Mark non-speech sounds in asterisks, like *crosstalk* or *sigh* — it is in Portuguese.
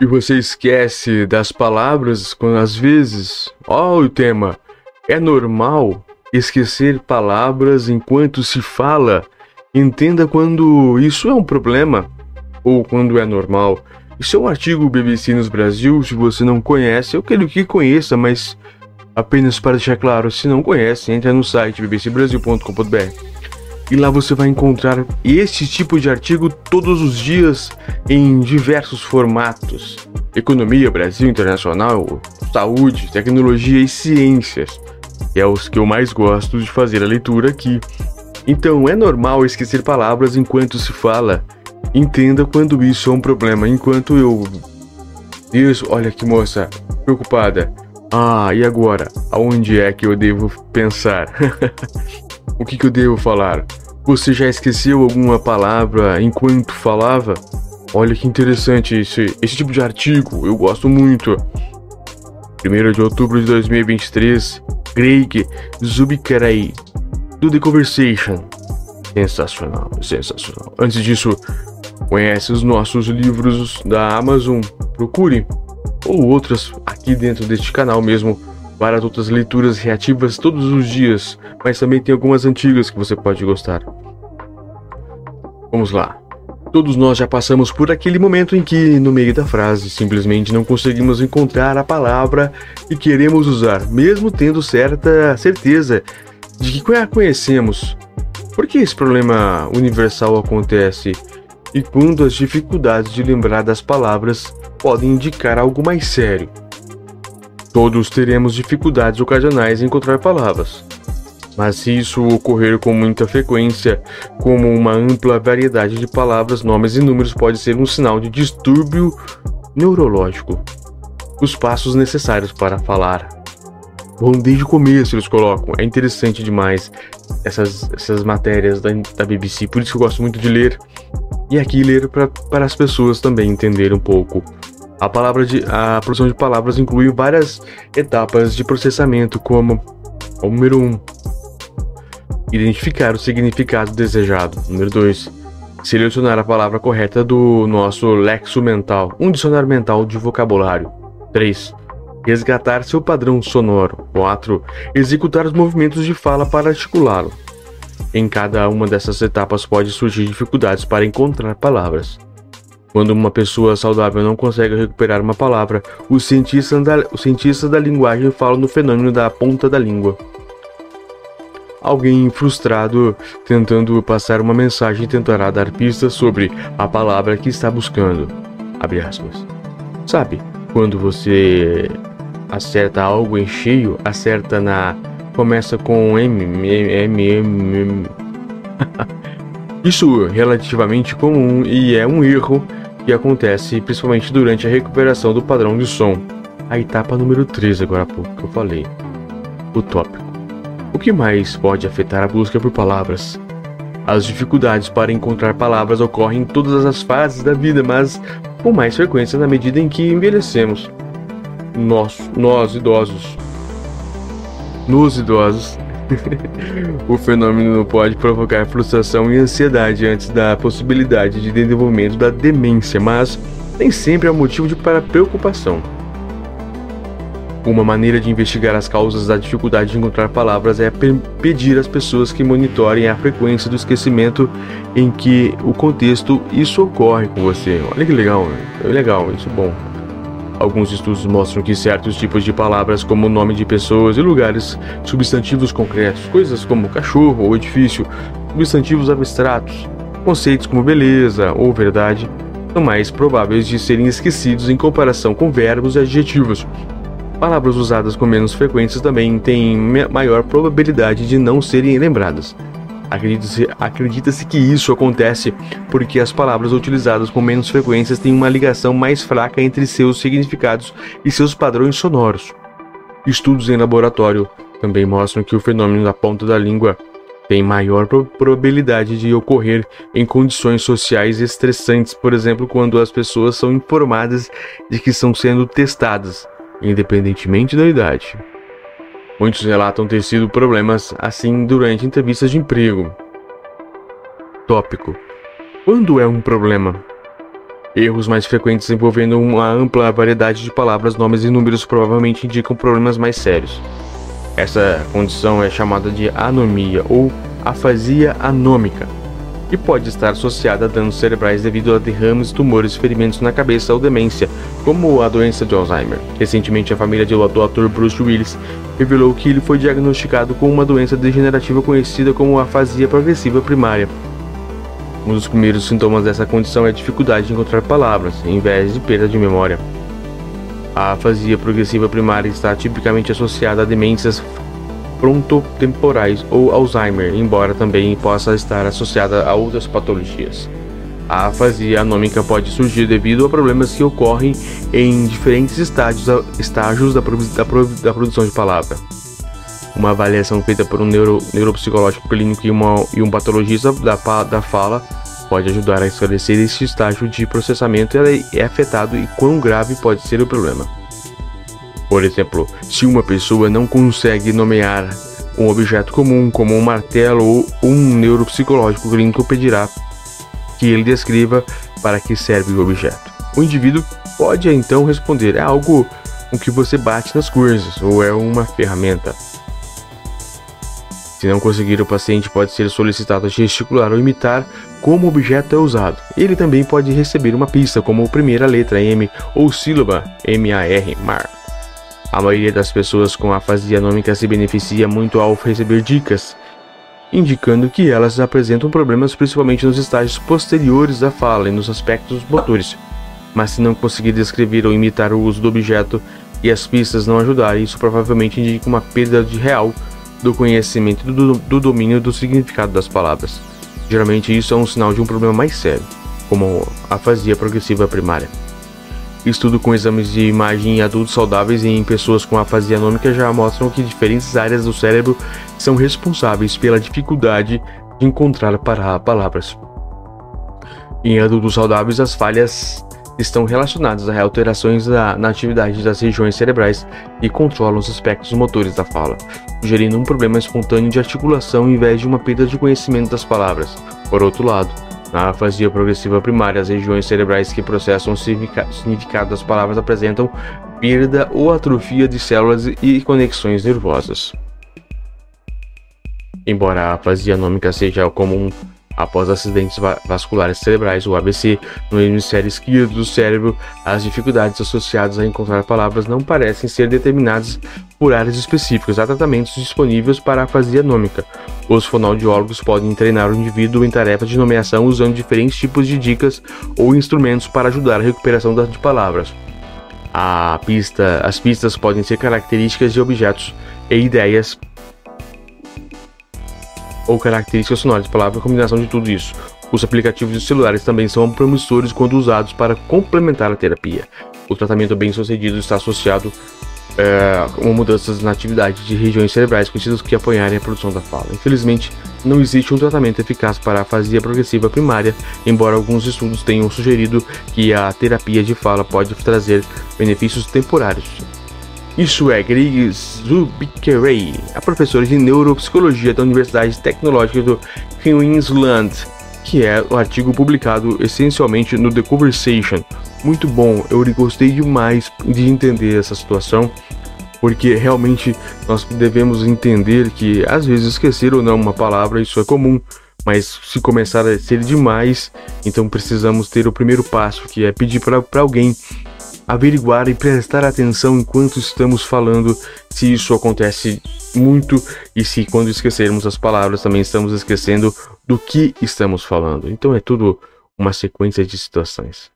e você esquece das palavras quando às vezes. Ó, oh, o tema. É normal esquecer palavras enquanto se fala. Entenda quando isso é um problema ou quando é normal. Isso é um artigo BBC News Brasil. Se você não conhece, eu quero que conheça, mas apenas para deixar claro, se não conhece, entra no site bbcbrasil.com.br e lá você vai encontrar esse tipo de artigo todos os dias em diversos formatos: economia, Brasil internacional, saúde, tecnologia e ciências. É os que eu mais gosto de fazer a leitura aqui. Então é normal esquecer palavras enquanto se fala. Entenda quando isso é um problema. Enquanto eu. Isso, olha que moça, preocupada. Ah, e agora? Aonde é que eu devo pensar? *laughs* o que, que eu devo falar? Você já esqueceu alguma palavra enquanto falava? Olha que interessante esse, esse tipo de artigo, eu gosto muito. 1 de outubro de 2023, Craig Zubikaray, do The Conversation. Sensacional, sensacional. Antes disso, conhece os nossos livros da Amazon, procure, ou outras aqui dentro deste canal mesmo várias outras leituras reativas todos os dias, mas também tem algumas antigas que você pode gostar. Vamos lá. Todos nós já passamos por aquele momento em que, no meio da frase, simplesmente não conseguimos encontrar a palavra que queremos usar, mesmo tendo certa certeza de que a conhecemos. Por que esse problema universal acontece? E quando as dificuldades de lembrar das palavras podem indicar algo mais sério? Todos teremos dificuldades ocasionais em encontrar palavras. Mas se isso ocorrer com muita frequência, como uma ampla variedade de palavras, nomes e números pode ser um sinal de distúrbio neurológico. Os passos necessários para falar. Bom, desde o começo eles colocam. É interessante demais essas, essas matérias da, da BBC, por isso que eu gosto muito de ler. E aqui ler para as pessoas também entenderem um pouco a, palavra de, a produção de palavras inclui várias etapas de processamento, como número 1, um, identificar o significado desejado. Número 2, selecionar a palavra correta do nosso lexo mental, um dicionário mental de vocabulário. 3. Resgatar seu padrão sonoro. 4. Executar os movimentos de fala para articulá-lo. Em cada uma dessas etapas pode surgir dificuldades para encontrar palavras. Quando uma pessoa saudável não consegue recuperar uma palavra, os cientistas da, os cientistas da linguagem falam no fenômeno da ponta da língua. Alguém frustrado tentando passar uma mensagem tentará dar pistas sobre a palavra que está buscando. Sabe, quando você acerta algo em cheio, acerta na. começa com M, M, M, M. M. *laughs* Isso é relativamente comum e é um erro que acontece principalmente durante a recuperação do padrão de som. A etapa número 3 agora há pouco que eu falei. O tópico. O que mais pode afetar a busca por palavras? As dificuldades para encontrar palavras ocorrem em todas as fases da vida, mas com mais frequência na medida em que envelhecemos. Nós, nós idosos, nos idosos, *laughs* o fenômeno pode provocar frustração e ansiedade antes da possibilidade de desenvolvimento da demência, mas nem sempre é motivo de para preocupação. Uma maneira de investigar as causas da dificuldade de encontrar palavras é pedir às pessoas que monitorem a frequência do esquecimento em que o contexto isso ocorre com você. Olha que legal, é legal, isso é bom. Alguns estudos mostram que certos tipos de palavras, como nome de pessoas e lugares, substantivos concretos, coisas como cachorro ou edifício, substantivos abstratos, conceitos como beleza ou verdade, são mais prováveis de serem esquecidos em comparação com verbos e adjetivos. Palavras usadas com menos frequência também têm maior probabilidade de não serem lembradas. Acredita-se acredita que isso acontece porque as palavras utilizadas com menos frequências têm uma ligação mais fraca entre seus significados e seus padrões sonoros. Estudos em laboratório também mostram que o fenômeno da ponta da língua tem maior probabilidade de ocorrer em condições sociais estressantes, por exemplo, quando as pessoas são informadas de que estão sendo testadas, independentemente da idade. Muitos relatam ter sido problemas assim durante entrevistas de emprego. Tópico: Quando é um problema? Erros mais frequentes envolvendo uma ampla variedade de palavras, nomes e números provavelmente indicam problemas mais sérios. Essa condição é chamada de anomia ou afasia anômica e pode estar associada a danos cerebrais devido a derrames, tumores, ferimentos na cabeça ou demência, como a doença de Alzheimer. Recentemente, a família do ator Bruce Willis revelou que ele foi diagnosticado com uma doença degenerativa conhecida como afasia progressiva primária. Um dos primeiros sintomas dessa condição é a dificuldade de encontrar palavras, em vez de perda de memória. A afasia progressiva primária está tipicamente associada a demências frontotemporais ou Alzheimer, embora também possa estar associada a outras patologias. A afasia anômica pode surgir devido a problemas que ocorrem em diferentes estágios, estágios da, da, da produção de palavra. Uma avaliação feita por um neuro, neuropsicológico clínico e, uma, e um patologista da, da fala pode ajudar a esclarecer esse estágio de processamento é afetado e quão grave pode ser o problema. Por exemplo, se uma pessoa não consegue nomear um objeto comum como um martelo ou um neuropsicológico clínico pedirá que ele descreva para que serve o objeto. O indivíduo pode então responder: é algo com que você bate nas coisas ou é uma ferramenta. Se não conseguir, o paciente pode ser solicitado a gesticular ou imitar como o objeto é usado. Ele também pode receber uma pista, como a primeira letra M ou sílaba MAR, MAR. A maioria das pessoas com afasia anômica se beneficia muito ao receber dicas, indicando que elas apresentam problemas principalmente nos estágios posteriores da fala e nos aspectos motores. Mas se não conseguir descrever ou imitar o uso do objeto e as pistas não ajudarem, isso provavelmente indica uma perda de real do conhecimento do, do domínio do significado das palavras. Geralmente isso é um sinal de um problema mais sério, como afasia progressiva primária. Estudo com exames de imagem em adultos saudáveis e em pessoas com afasia anômica já mostram que diferentes áreas do cérebro são responsáveis pela dificuldade de encontrar palavras. Em adultos saudáveis, as falhas estão relacionadas a alterações na atividade das regiões cerebrais que controlam os aspectos motores da fala, sugerindo um problema espontâneo de articulação em vez de uma perda de conhecimento das palavras. Por outro lado, na afasia progressiva primária, as regiões cerebrais que processam o significado das palavras apresentam perda ou atrofia de células e conexões nervosas. Embora a afasia anômica seja comum Após acidentes vasculares cerebrais, o ABC, no hemisfério esquerdo do cérebro, as dificuldades associadas a encontrar palavras não parecem ser determinadas por áreas específicas. Há tratamentos disponíveis para a afasia anômica. Os fonoaudiólogos podem treinar o indivíduo em tarefas de nomeação usando diferentes tipos de dicas ou instrumentos para ajudar a recuperação de palavras. A pista, as pistas podem ser características de objetos e ideias ou características sonoras de palavra, combinação de tudo isso. Os aplicativos de celulares também são promissores quando usados para complementar a terapia. O tratamento bem sucedido está associado é, com mudanças na atividade de regiões cerebrais conhecidas que apoiarem a produção da fala. Infelizmente, não existe um tratamento eficaz para a afasia progressiva primária, embora alguns estudos tenham sugerido que a terapia de fala pode trazer benefícios temporários. Isso é Greg Zubikirei, a professora de neuropsicologia da Universidade Tecnológica do Queensland, que é o um artigo publicado essencialmente no The Conversation. Muito bom, eu gostei demais de entender essa situação, porque realmente nós devemos entender que às vezes esquecer ou não uma palavra, isso é comum, mas se começar a ser demais, então precisamos ter o primeiro passo, que é pedir para alguém averiguar e prestar atenção enquanto estamos falando se isso acontece muito e se quando esquecermos as palavras também estamos esquecendo do que estamos falando. Então é tudo uma sequência de situações.